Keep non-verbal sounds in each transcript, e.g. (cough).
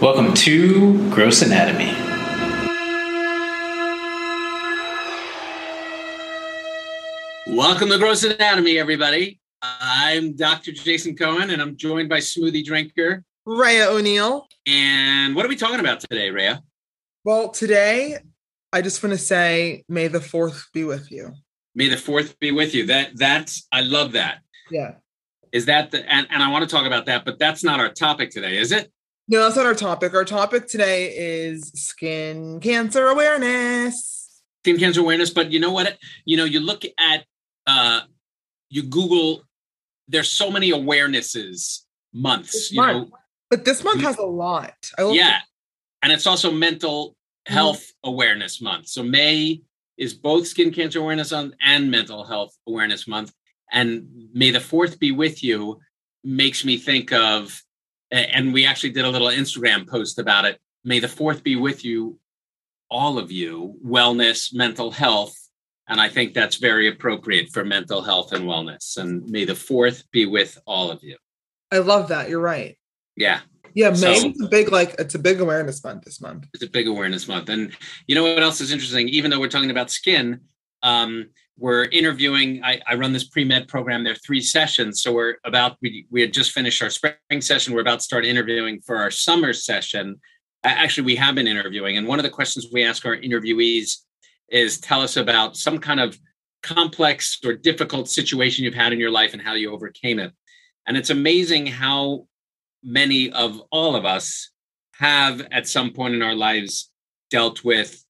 Welcome to Gross Anatomy. Welcome to Gross Anatomy, everybody. I'm Dr. Jason Cohen, and I'm joined by smoothie drinker Raya O'Neill. And what are we talking about today, Raya? Well, today I just want to say, may the fourth be with you. May the fourth be with you. That that's I love that. Yeah. Is that the and, and I want to talk about that, but that's not our topic today, is it? No, that's not our topic. Our topic today is skin cancer awareness. Skin cancer awareness, but you know what? You know, you look at uh you Google, there's so many awarenesses months, This you month. know. But this month has a lot. Yeah. And it's also mental health awareness month. So May is both skin cancer awareness month and mental health awareness month. And may the fourth be with you makes me think of, and we actually did a little Instagram post about it. May the fourth be with you, all of you, wellness, mental health. And I think that's very appropriate for mental health and wellness. And may the fourth be with all of you. I love that. You're right. Yeah. Yeah, May So- is a big like it's a big awareness month this month. it's a big awareness month and you know what else is interesting even though we're talking about skin um, we're interviewing I, I run this pre-med program. There are three sessions. So we're about we, we had just finished our spring session. We're about to start interviewing for our summer session. Actually we have been interviewing. And one of the questions we ask our interviewees is tell us about some kind of complex or difficult situation you've had in your life and how you overcame it. And it's amazing how many of all of us have at some point in our lives dealt with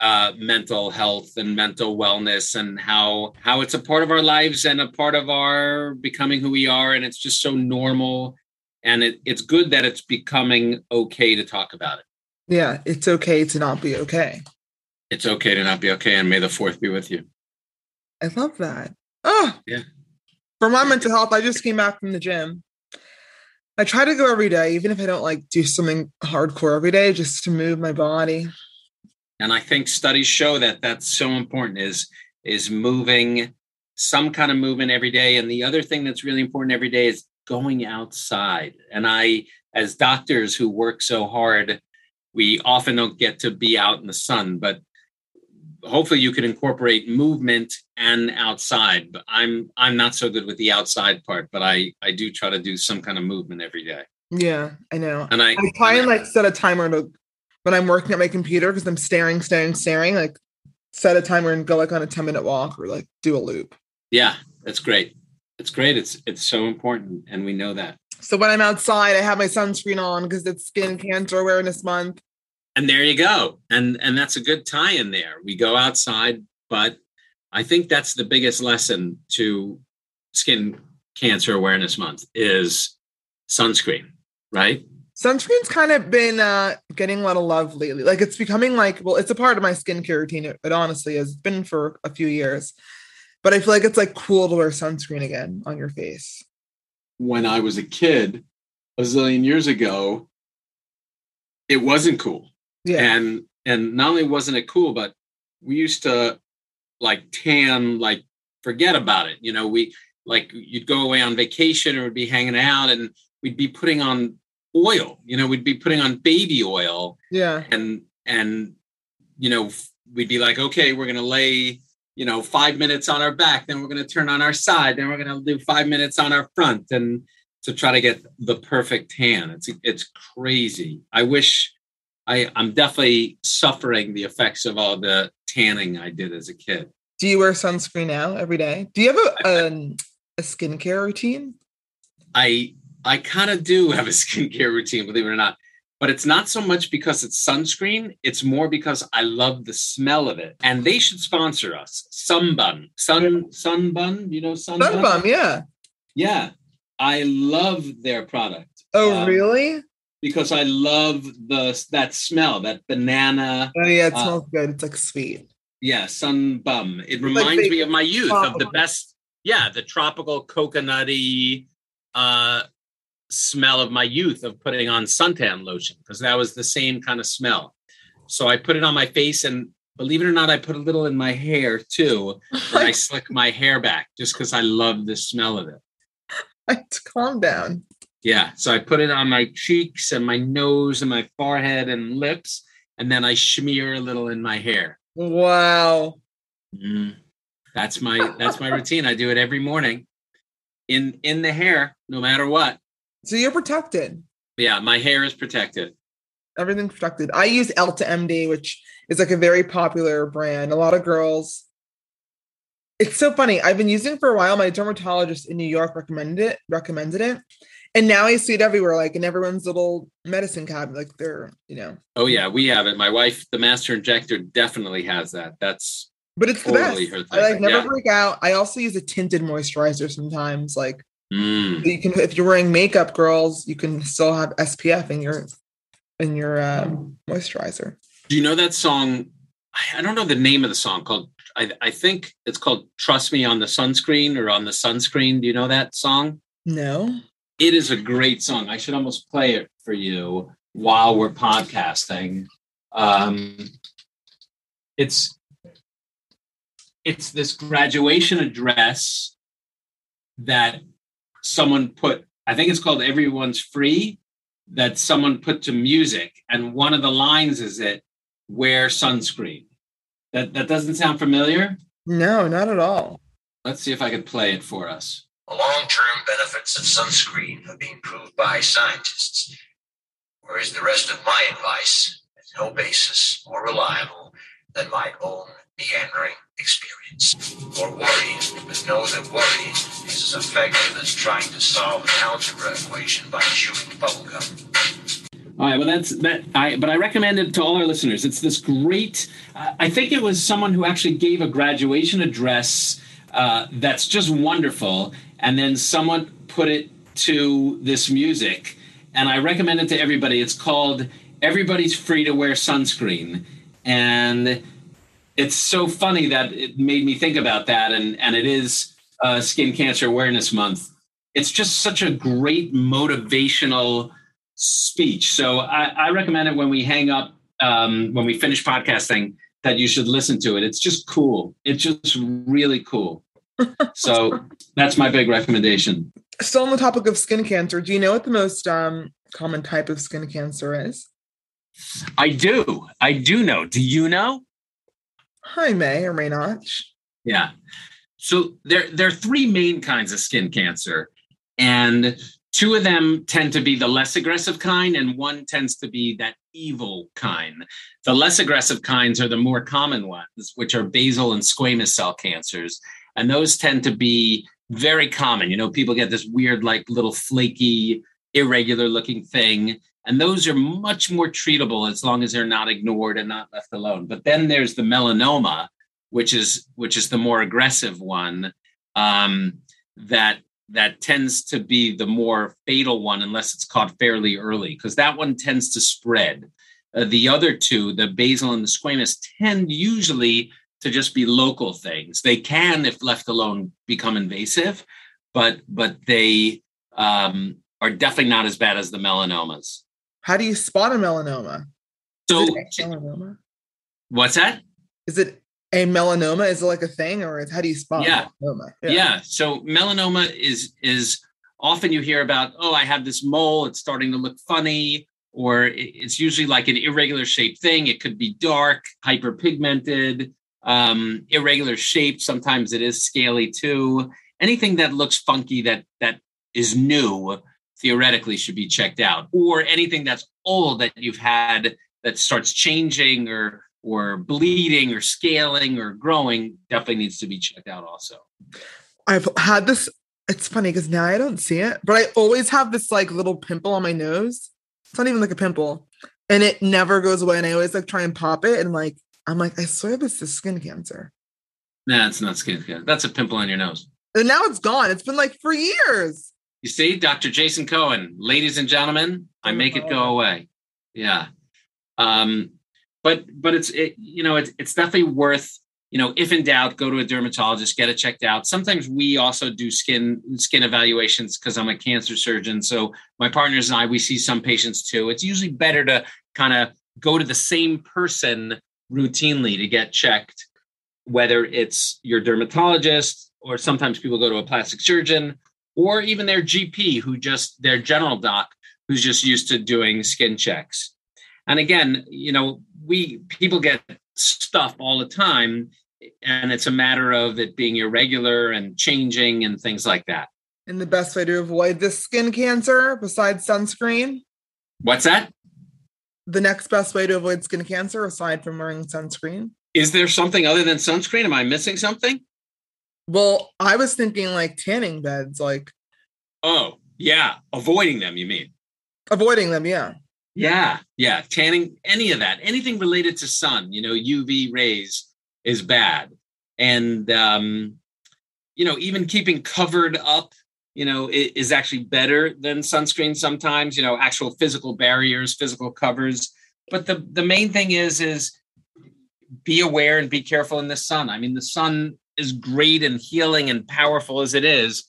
uh, mental health and mental wellness and how how it's a part of our lives and a part of our becoming who we are and it's just so normal and it, it's good that it's becoming okay to talk about it Yeah, it's okay to not be okay. it's okay to not be okay and may the fourth be with you I love that. Oh, Yeah. For my mental health, I just came back from the gym. I try to go every day, even if I don't like do something hardcore every day, just to move my body. And i think studies show that that's so important is is moving some kind of movement every day. And the other thing that's really important every day is going outside. And i as doctors who work so hard we often don't get to be out in the sun but hopefully you can incorporate movement and outside. But i'm i'm not so good with the outside part but i i do try to do some kind of movement every day. Yeah, I know. and i I try and and like set a timer to when I'm working at my computer because I'm staring, staring, staring. Like set a timer and go like on a 10 minute walk or like do a loop. Yeah, that's great. It's great. It's it's so important, and we know that. So when I'm outside, I have my sunscreen on because it's Skin Cancer Awareness Month. And there you go. And and that's a good tie in there. We go outside, but I think that's the biggest lesson to Skin Cancer Awareness Month is sunscreen, right? Sunscreen's kind of been uh, getting a lot of love lately. Like it's becoming like, well, it's a part of my skincare routine. It, it honestly has been for a few years, but I feel like it's like cool to wear sunscreen again on your face. When I was a kid, a zillion years ago, it wasn't cool. Yeah. and and not only wasn't it cool but we used to like tan like forget about it you know we like you'd go away on vacation or would be hanging out and we'd be putting on oil you know we'd be putting on baby oil yeah. and and you know we'd be like okay we're gonna lay you know five minutes on our back then we're gonna turn on our side then we're gonna do five minutes on our front and to try to get the perfect tan it's it's crazy i wish i i'm definitely suffering the effects of all the tanning i did as a kid Do you wear sunscreen now every day? Do you have a, um, a skincare routine? I I kind of do have a (laughs) skincare routine, believe it or not. But it's not so much because it's sunscreen. It's more because I love the smell of it. And they should sponsor us. Sunbun. Sun Sunbun. You know Sunbun? Sunbum, yeah. Yeah. I love their product. Oh, Um, really? Because I love the that smell, that banana. Oh, yeah. It uh, smells good. It's like sweet. Yeah, Sunbum. It like reminds me of my youth, of the best. Yeah, the tropical coconutty uh, smell of my youth of putting on suntan lotion because that was the same kind of smell. So I put it on my face, and believe it or not, I put a little in my hair too. And I (laughs) slick my hair back just because I love the smell of it. (laughs) It's calm down. Yeah. So I put it on my cheeks and my nose and my forehead and lips, and then I smear a little in my hair. Wow. Mm. That's my that's my (laughs) routine. I do it every morning in in the hair, no matter what. So you're protected. Yeah, my hair is protected. Everything's protected. I use Elta MD, which is like a very popular brand. A lot of girls. It's so funny. I've been using it for a while. My dermatologist in New York recommended it, recommended it. And now I see it everywhere, like in everyone's little medicine cabinet. Like they're, you know. Oh yeah, we have it. My wife, the master injector, definitely has that. That's but it's totally the her best. thing. I like never Yeah. break out. I also use a tinted moisturizer sometimes. Like Mm. you can, if you're wearing makeup, girls, you can still have SPF in your in your um, moisturizer. Do you know that song? I- I don't know the name of the song called. I, I think it's called "Trust Me on the Sunscreen" or "On the Sunscreen." Do you know that song? No, It is a great song. I should almost play it for you while we're podcasting. Um, it's it's this graduation address that someone put. I think it's called "Everyone's Free." That someone put to music, and one of the lines is it wear sunscreen. That that doesn't sound familiar. no, not at all. Let's see if I can play it for us. The long term benefits of sunscreen have been proved by scientists, whereas the rest of my advice has no basis more reliable than my own meandering experience. Or worry, but know that worry is as effective as trying to solve an algebra equation by chewing bubblegum. All right, well, that's that. I but I recommend it to all our listeners. It's this great. Uh, I think it was someone who actually gave a graduation address uh, that's just wonderful, and then someone put it to this music, and I recommend it to everybody. It's called "Everybody's Free to Wear Sunscreen," and it's so funny that it made me think about that, and and it is uh, Skin Cancer Awareness Month. It's just such a great motivational speech. So I, I recommend it when we hang up, um, when we finish podcasting, that you should listen to it. It's just cool. It's just really cool. (laughs) so that's my big recommendation. Still on the topic of skin cancer, do you know what the most um, common type of skin cancer is? I do. I do know. Do you know? I may or may not. Yeah. So there, there are three main kinds of skin cancer, and two of them tend to be the less aggressive kind, and one tends to be that evil kind. The less aggressive kinds are the more common ones, which are basal and squamous cell cancers. And those tend to be very common. You know, people get this weird, like little flaky, irregular looking thing. And those are much more treatable as long as they're not ignored and not left alone. But then there's the melanoma, which is which is the more aggressive one um, that that tends to be the more fatal one unless it's caught fairly early because that one tends to spread. Uh, the other two, the basal and the squamous, tend usually to just be local things. They can, if left alone, become invasive, but but they um, are definitely not as bad as the melanomas. How do you spot a melanoma? So, Is it melanoma? what's that? Is it a melanoma? Is it like a thing, or how do you spot Yeah. melanoma? Yeah. So melanoma is is often you hear about, oh, I have this mole, it's starting to look funny, or it's usually like an irregular shaped thing. It could be dark, hyperpigmented, um, irregular shaped. Sometimes it is scaly too. Anything that looks funky that that is new theoretically should be checked out, or anything that's old that you've had that starts changing or or bleeding or scaling or growing definitely needs to be checked out also. I've had this. It's funny because now I don't see it, but I always have this like little pimple on my nose. It's not even like a pimple, and it never goes away. And I always like try and pop it, and like I'm like, I swear this is skin cancer, Nah, it's not skin cancer. That's a pimple on your nose. and now it's gone. It's been like for years. You see, Dr. Jason Cohen, ladies and gentlemen, I make it go away. Yeah. Um, but but it's it, you know it's it's definitely worth you know if in doubt go to a dermatologist get it checked out. Sometimes we also do skin skin evaluations because i'm a cancer surgeon. So my partners and i we see some patients too. It's usually better to kind of go to the same person routinely to get checked whether it's your dermatologist or sometimes people go to a plastic surgeon or even their GP, who just their general doc, who's just used to doing skin checks. And again, you know, we people get stuff all the time, and it's a matter of it being irregular and changing and things like that. And the best way to avoid this skin cancer besides sunscreen? What's that? The next best way to avoid skin cancer aside from wearing sunscreen? Is there something other than sunscreen? Am I missing something? Well, I was thinking like tanning beds, like Oh, yeah, avoiding them, you mean? avoiding them, yeah. Yeah, yeah, tanning, any of that, anything related to sun, you know, UV rays is bad. And um, you know, even keeping covered up, you know, is actually better than sunscreen sometimes, you know, actual physical barriers, physical covers. But the the main thing is is be aware and be careful in the sun. I mean, the sun is great and healing and powerful as it is,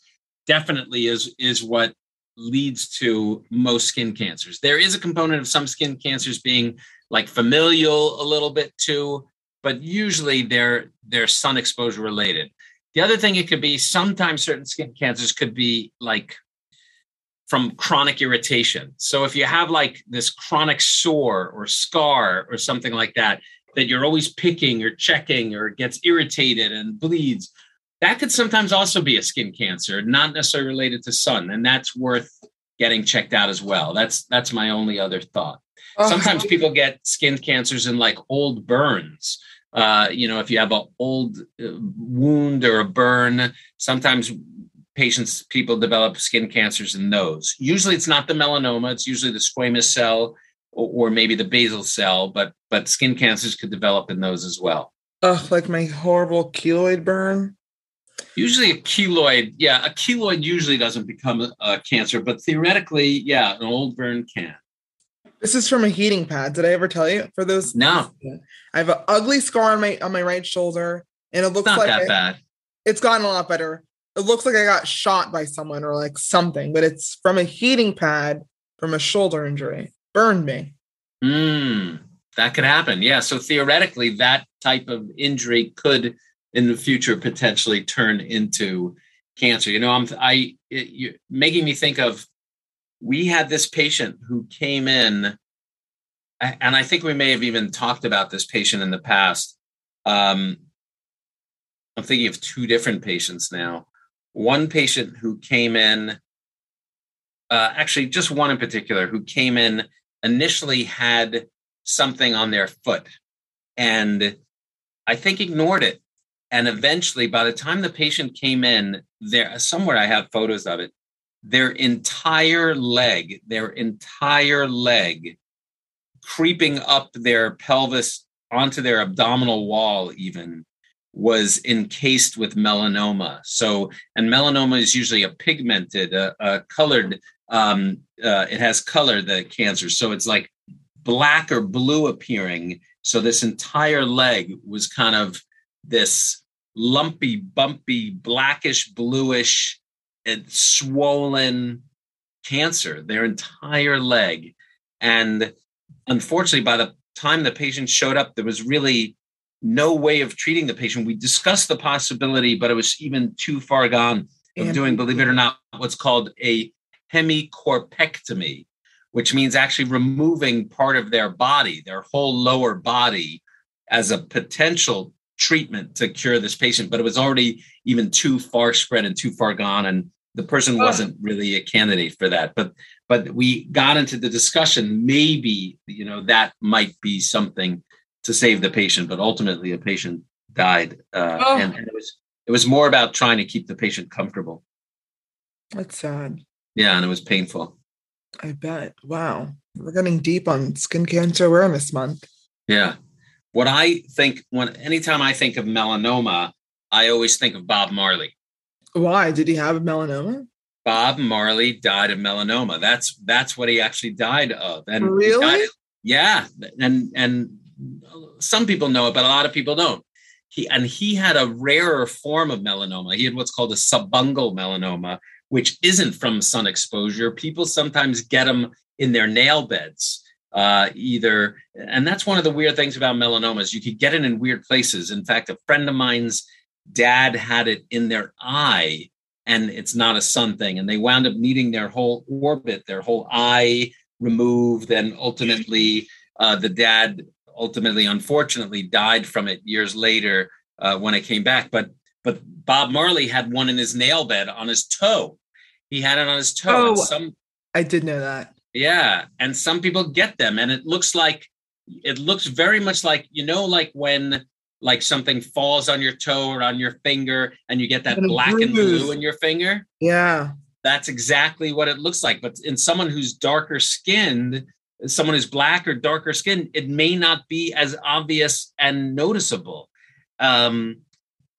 definitely is is what leads to most skin cancers. There is a component of some skin cancers being like familial a little bit too, but usually they're they're sun exposure related. The other thing it could be sometimes certain skin cancers could be like from chronic irritation. So if you have like this chronic sore or scar or something like that, that you're always picking or checking or gets irritated and bleeds, that could sometimes also be a skin cancer, not necessarily related to sun, and that's worth getting checked out as well. That's that's my only other thought. Uh-huh. Sometimes people get skin cancers in like old burns. Uh, you know, if you have an old uh, wound or a burn, sometimes patients people develop skin cancers in those. Usually, it's not the melanoma; it's usually the squamous cell or, or maybe the basal cell. But but skin cancers could develop in those as well. Ugh, like my horrible keloid burn. Usually a keloid, yeah, a keloid usually doesn't become a, a cancer, but theoretically, yeah, an old burn can. This is from a heating pad. Did I ever tell you? For those, no. I have an ugly scar on my on my right shoulder, and it looks not like that I, bad. It's gotten a lot better. It looks like I got shot by someone or like something, but it's from a heating pad from a shoulder injury. Burned me. Hmm, that could happen. Yeah. So theoretically, that type of injury could in the future potentially turn into cancer. You know, I'm I it, you're making me think of we had this patient who came in, and I think we may have even talked about this patient in the past. Um, I'm thinking of two different patients now. One patient who came in, uh, actually, just one in particular, who came in initially had something on their foot and I think ignored it and eventually, by the time the patient came in, there somewhere I have photos of it, their entire leg, their entire leg creeping up their pelvis onto their abdominal wall, even was encased with melanoma. So, and melanoma is usually a pigmented, a, a colored, um, uh, it has color, the cancer. So it's like black or blue appearing. So this entire leg was kind of this lumpy, bumpy, blackish, bluish, and swollen cancer, their entire leg. And unfortunately, by the time the patient showed up, there was really no way of treating the patient. We discussed the possibility, but it was even too far gone of doing, believe it or not, what's called a hemicorpectomy, which means actually removing part of their body, their whole lower body, as a potential treatment to cure this patient, but it was already even too far spread and too far gone. And the person wasn't really a candidate for that. But but we got into the discussion, maybe, you know, that might be something to save the patient, but ultimately a patient died. Uh, oh. and, and it was it was more about trying to keep the patient comfortable. That's sad. Yeah, and it was painful. I bet. Wow. We're getting deep on skin cancer awareness month. Yeah what I think when anytime I think of melanoma, I always think of Bob Marley. Why did he have melanoma? Bob Marley died of melanoma. That's that's what he actually died of. And really, died, yeah. And and some people know it, but a lot of people don't. He and he had a rarer form of melanoma. He had what's called a subungual melanoma, which isn't from sun exposure. People sometimes get them in their nail beds uh, either. And that's one of the weird things about melanomas. You could get it in weird places. In fact, a friend of mine's dad had it in their eye and it's not a sun thing. And they wound up needing their whole orbit, their whole eye removed, and ultimately uh, the dad ultimately, unfortunately, died from it years later uh, when it came back. But but Bob Marley had one in his nail bed on his toe. He had it on his toe. Oh, some I did know that. Yeah, and some people get them, and it looks like it looks very much like you know, like when like something falls on your toe or on your finger, and you get that And black and blue in your finger. Yeah. That's exactly what it looks like. But in someone who's darker skinned, someone who's black or darker skinned, it may not be as obvious and noticeable. Um,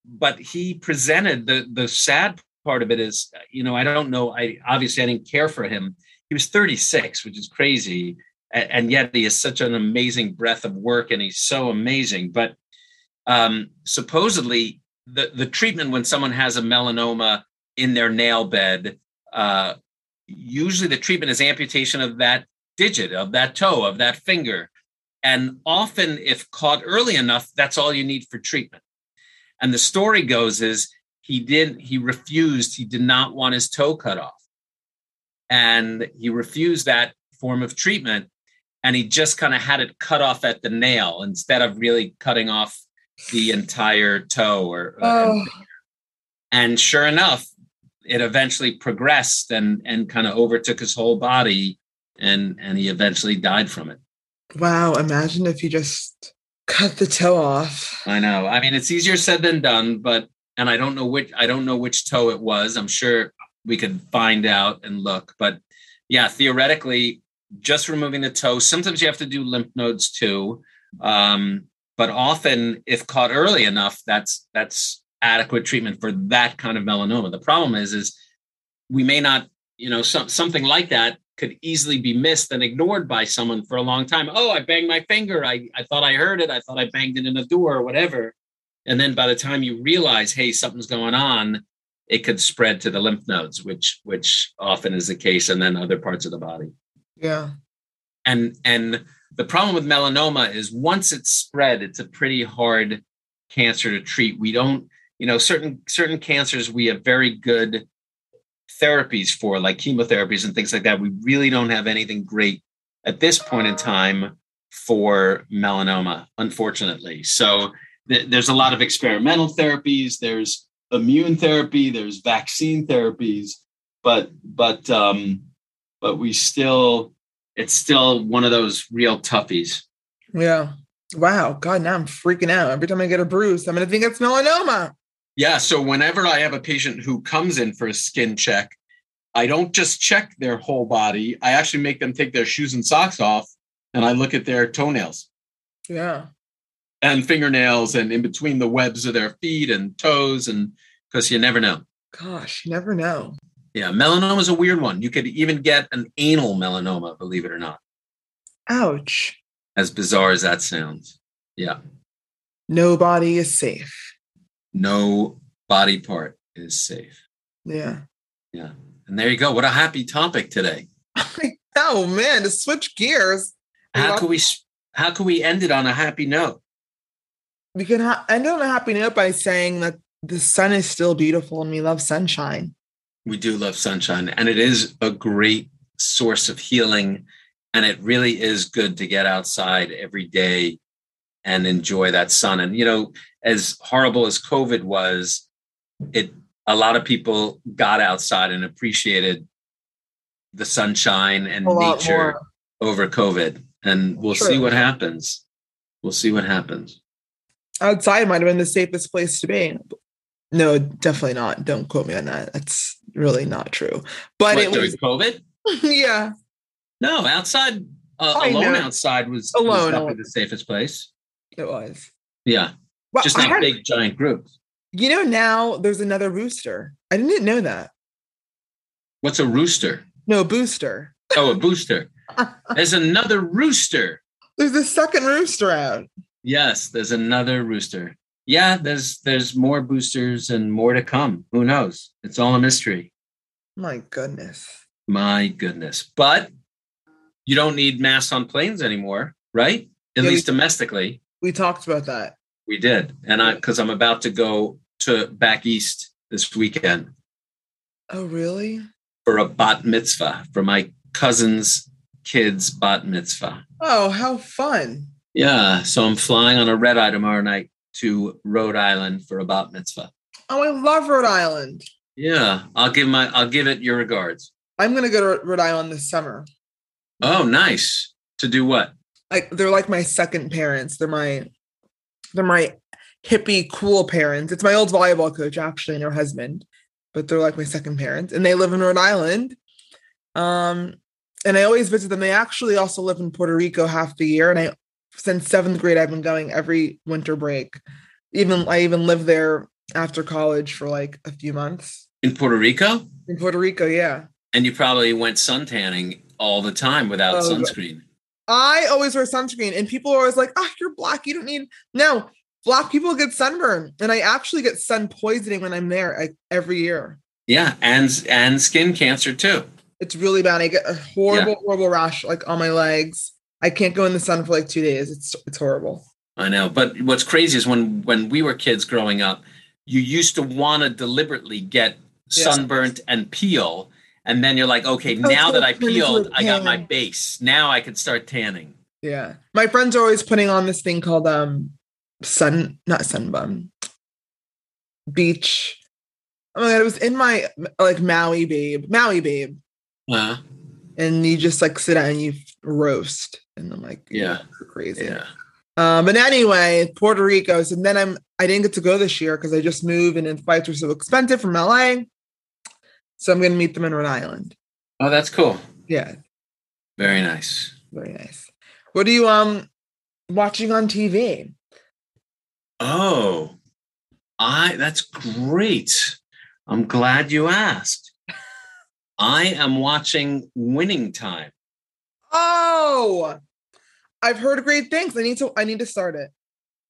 but he presented the the sad part of it is, you know, I don't know. I obviously I didn't care for him. He was 36, which is crazy, a- and yet he has such an amazing breadth of work, and he's so amazing. But um, supposedly, the the treatment when someone has a melanoma in their nail bed, uh, usually the treatment is amputation of that digit, of that toe, of that finger, and often, if caught early enough, that's all you need for treatment. And the story goes is he didn't, he refused he did not want his toe cut off and he refused that form of treatment and he just kind of had it cut off at the nail instead of really cutting off the entire toe or uh, Oh, and sure enough it eventually progressed and and kind of overtook his whole body and and he eventually died from it wow. Imagine if you just cut the toe off. I know. I mean, it's easier said than done, but and I don't know which I don't know which toe it was. I'm sure we could find out and look, but yeah, theoretically, just removing the toe. Sometimes you have to do lymph nodes too, um, but often, if caught early enough, that's that's adequate treatment for that kind of melanoma. The problem is, is we may not, you know, some, something like that could easily be missed and ignored by someone for a long time. Oh, I banged my finger. I, I thought I heard it. I thought I banged it in a door or whatever. And then by the time you realize, hey, something's going on, it could spread to the lymph nodes, which which often is the case, and then other parts of the body. Yeah. And and the problem with melanoma is once it's spread, it's a pretty hard cancer to treat. We don't, you know, certain certain cancers we have very good therapies for, like chemotherapies and things like that. We really don't have anything great at this point in time for melanoma, unfortunately. So th- there's a lot of experimental therapies. There's immune therapy. There's vaccine therapies, but but um, but we still it's still one of those real toughies. Yeah. Wow. God, now I'm freaking out. Every time I get a bruise, I'm going to think it's melanoma. Yeah. So whenever I have a patient who comes in for a skin check, I don't just check their whole body. I actually make them take their shoes and socks off and I look at their toenails Yeah. And fingernails and in between the webs of their feet and toes. And because you never know. Gosh, you never know. Yeah. Melanoma is a weird one. You could even get an anal melanoma, believe it or not, Ouch. as bizarre as that sounds. Yeah. Nobody is safe. No body part is safe. Yeah. Yeah. And there you go. What a happy topic today. (laughs) oh man, to switch gears, How can we how can we end it on a happy note? We can ha- end on a happy note by saying that the sun is still beautiful and we love sunshine. We do love sunshine and it is a great source of healing and it really is good to get outside every day and enjoy that sun and you know as horrible as covid was it a lot of people got outside and appreciated the sunshine and nature more. over covid and we'll True. see what happens we'll see what happens Outside might have been the safest place to be. No, definitely not. Don't quote me on that. That's really not true. But What, it during was, covid (laughs) yeah. No, outside uh, alone know. outside was, Alone, was the safest place. It was. Yeah, Well, just not had- big giant groups. You know, now there's another rooster. I didn't know that. What's a rooster? No, booster. Oh, a booster. (laughs) There's another rooster. There's a second rooster out. Yes, there's another rooster. Yeah, there's there's more boosters and more to come. Who knows? It's all a mystery. My goodness. My goodness. But you don't need masks on planes anymore, right? At Yeah, we- least domestically. We talked about that. We did. And I because I'm about to go to back east this weekend. Oh, really? for a bat mitzvah for my cousin's kid's bat mitzvah. Oh, how fun. Yeah, so I'm flying on a red eye tomorrow night to Rhode Island for a bat mitzvah. Oh, I love Rhode Island. Yeah, I'll give my I'll give it your regards. I'm gonna go to Rhode Island this summer. Oh, nice. To do what? Like they're like my second parents. They're my they're my hippie cool parents. It's my old volleyball coach actually and her husband, but they're like my second parents, and they live in Rhode Island. Um, and I always visit them. They actually also live in Puerto Rico half the year, and I since seventh grade I've been going every winter break. Even I even lived there after college for like a few months In Puerto Rico? in Puerto Rico. Yeah. And you probably went suntanning all the time without Oh, sunscreen. I always wear sunscreen, and people are always like, "Oh, you're black. You don't need." No, black people get sunburn, and I actually get sun poisoning when I'm there like, every year. Yeah, and and skin cancer too. It's really bad. I get a horrible, horrible rash like on my legs. I can't go in the sun for like two days. It's it's horrible. I know, but what's crazy is when when we were kids growing up, you used to want to deliberately get Yeah. sunburnt and peel, and then you're like, okay, Oh, now so that I it turns into peeled, I got my base. Now I can start tanning. Yeah, my friends are always putting on this thing called um sun, not sunbum, beach. Oh my god, it was in my like Maui babe, Maui babe. Uh, and you just like sit down and you roast and I'm like Yeah. crazy yeah. um but anyway Puerto Rico so then I'm I didn't get to go this year because I just moved and the flights were so expensive from LA so I'm gonna meet them in Rhode Island Oh, that's cool. yeah Very nice. very nice what are you um watching on TV Oh, I that's great. I'm glad you asked. I am watching Winning Time. oh I've heard great things I need to I need to start it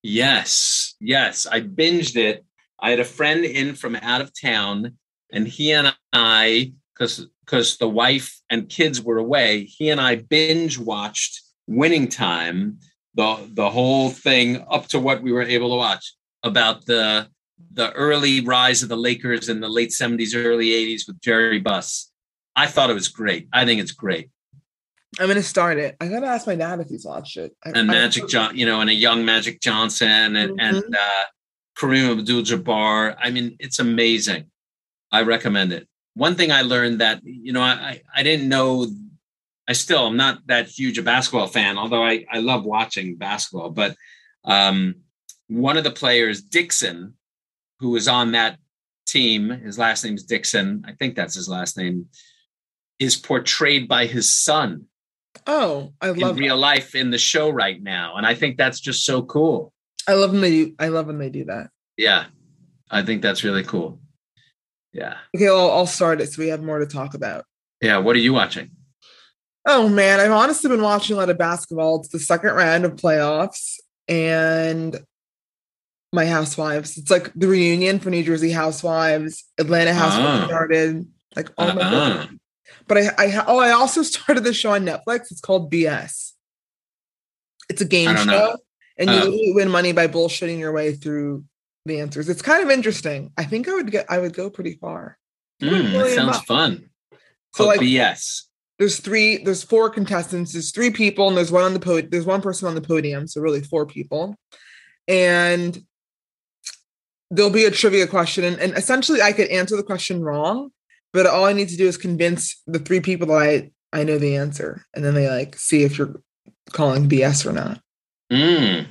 Yes, yes. I binged it. I had a friend in from out of town, and he and I, because because the wife and kids were away, he and I binge watched Winning Time, the the whole thing up to what we were able to watch about the the early rise of the Lakers in the late 70s, early 80s with Jerry Buss. I thought it was great. I think it's great. I'm gonna start it I gotta ask my dad if he's watched it I- and Magic John, you know, and a young Magic Johnson and, and uh, Kareem Abdul-Jabbar. I mean, it's amazing. I recommend it. One thing I learned that you know, I I I didn't know. I still am not that huge a basketball fan, although I I love watching basketball. But um, one of the players, Dixon, who was on that team, his last name is Dixon. I think that's his last name. Is portrayed by his son oh I in love real life in the show right now. And I think that's just so cool. I love when they do I love when they do that Yeah. I think that's really cool. Yeah. Okay, well, I'll start it so we have more to talk about. Yeah. What are you watching? Oh man, I've honestly been watching a lot of basketball. It's the second round of playoffs and my housewives. It's like the reunion for New Jersey Housewives. Atlanta Housewives Ah. started. Like oh my Uh-uh. But I, I oh I also (laughs) started the show on Netflix. It's called BS. It's a game show, know. and you Oh. win money by bullshitting your way through the answers. It's kind of interesting. I think I would get I would go pretty far. Mm, that sounds fun. So So like BS. there's three there's four contestants there's three people and there's one on the pod there's one person on the podium so really four people and there'll be a trivia question and, and essentially i could answer the question wrong but all i need to do is convince the three people that i i know the answer and then they like see if you're calling bs or not Mm,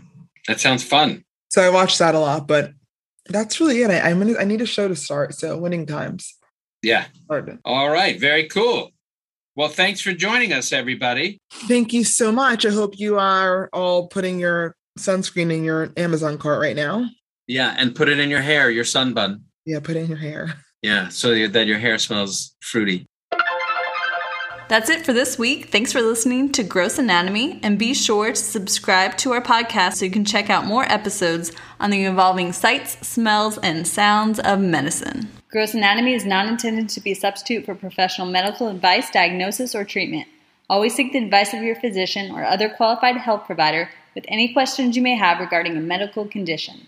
that sounds fun. so i watch that a lot but that's really it I, i'm gonna i need a show to start so winning times Yeah. Started. All right. Very cool. Well, thanks for joining us, everybody. Thank you so much. I hope you are all putting your sunscreen in your Amazon cart right now. Yeah. And put it in your hair, your sunbun. Yeah, put it in your hair. (laughs) Yeah. So that your hair smells fruity. That's it for this week. Thanks for listening to Gross Anatomy, and be sure to subscribe to our podcast so you can check out more episodes on the evolving sights, smells, and sounds of medicine. Gross Anatomy is not intended to be a substitute for professional medical advice, diagnosis, or treatment. Always seek the advice of your physician or other qualified health provider with any questions you may have regarding a medical condition.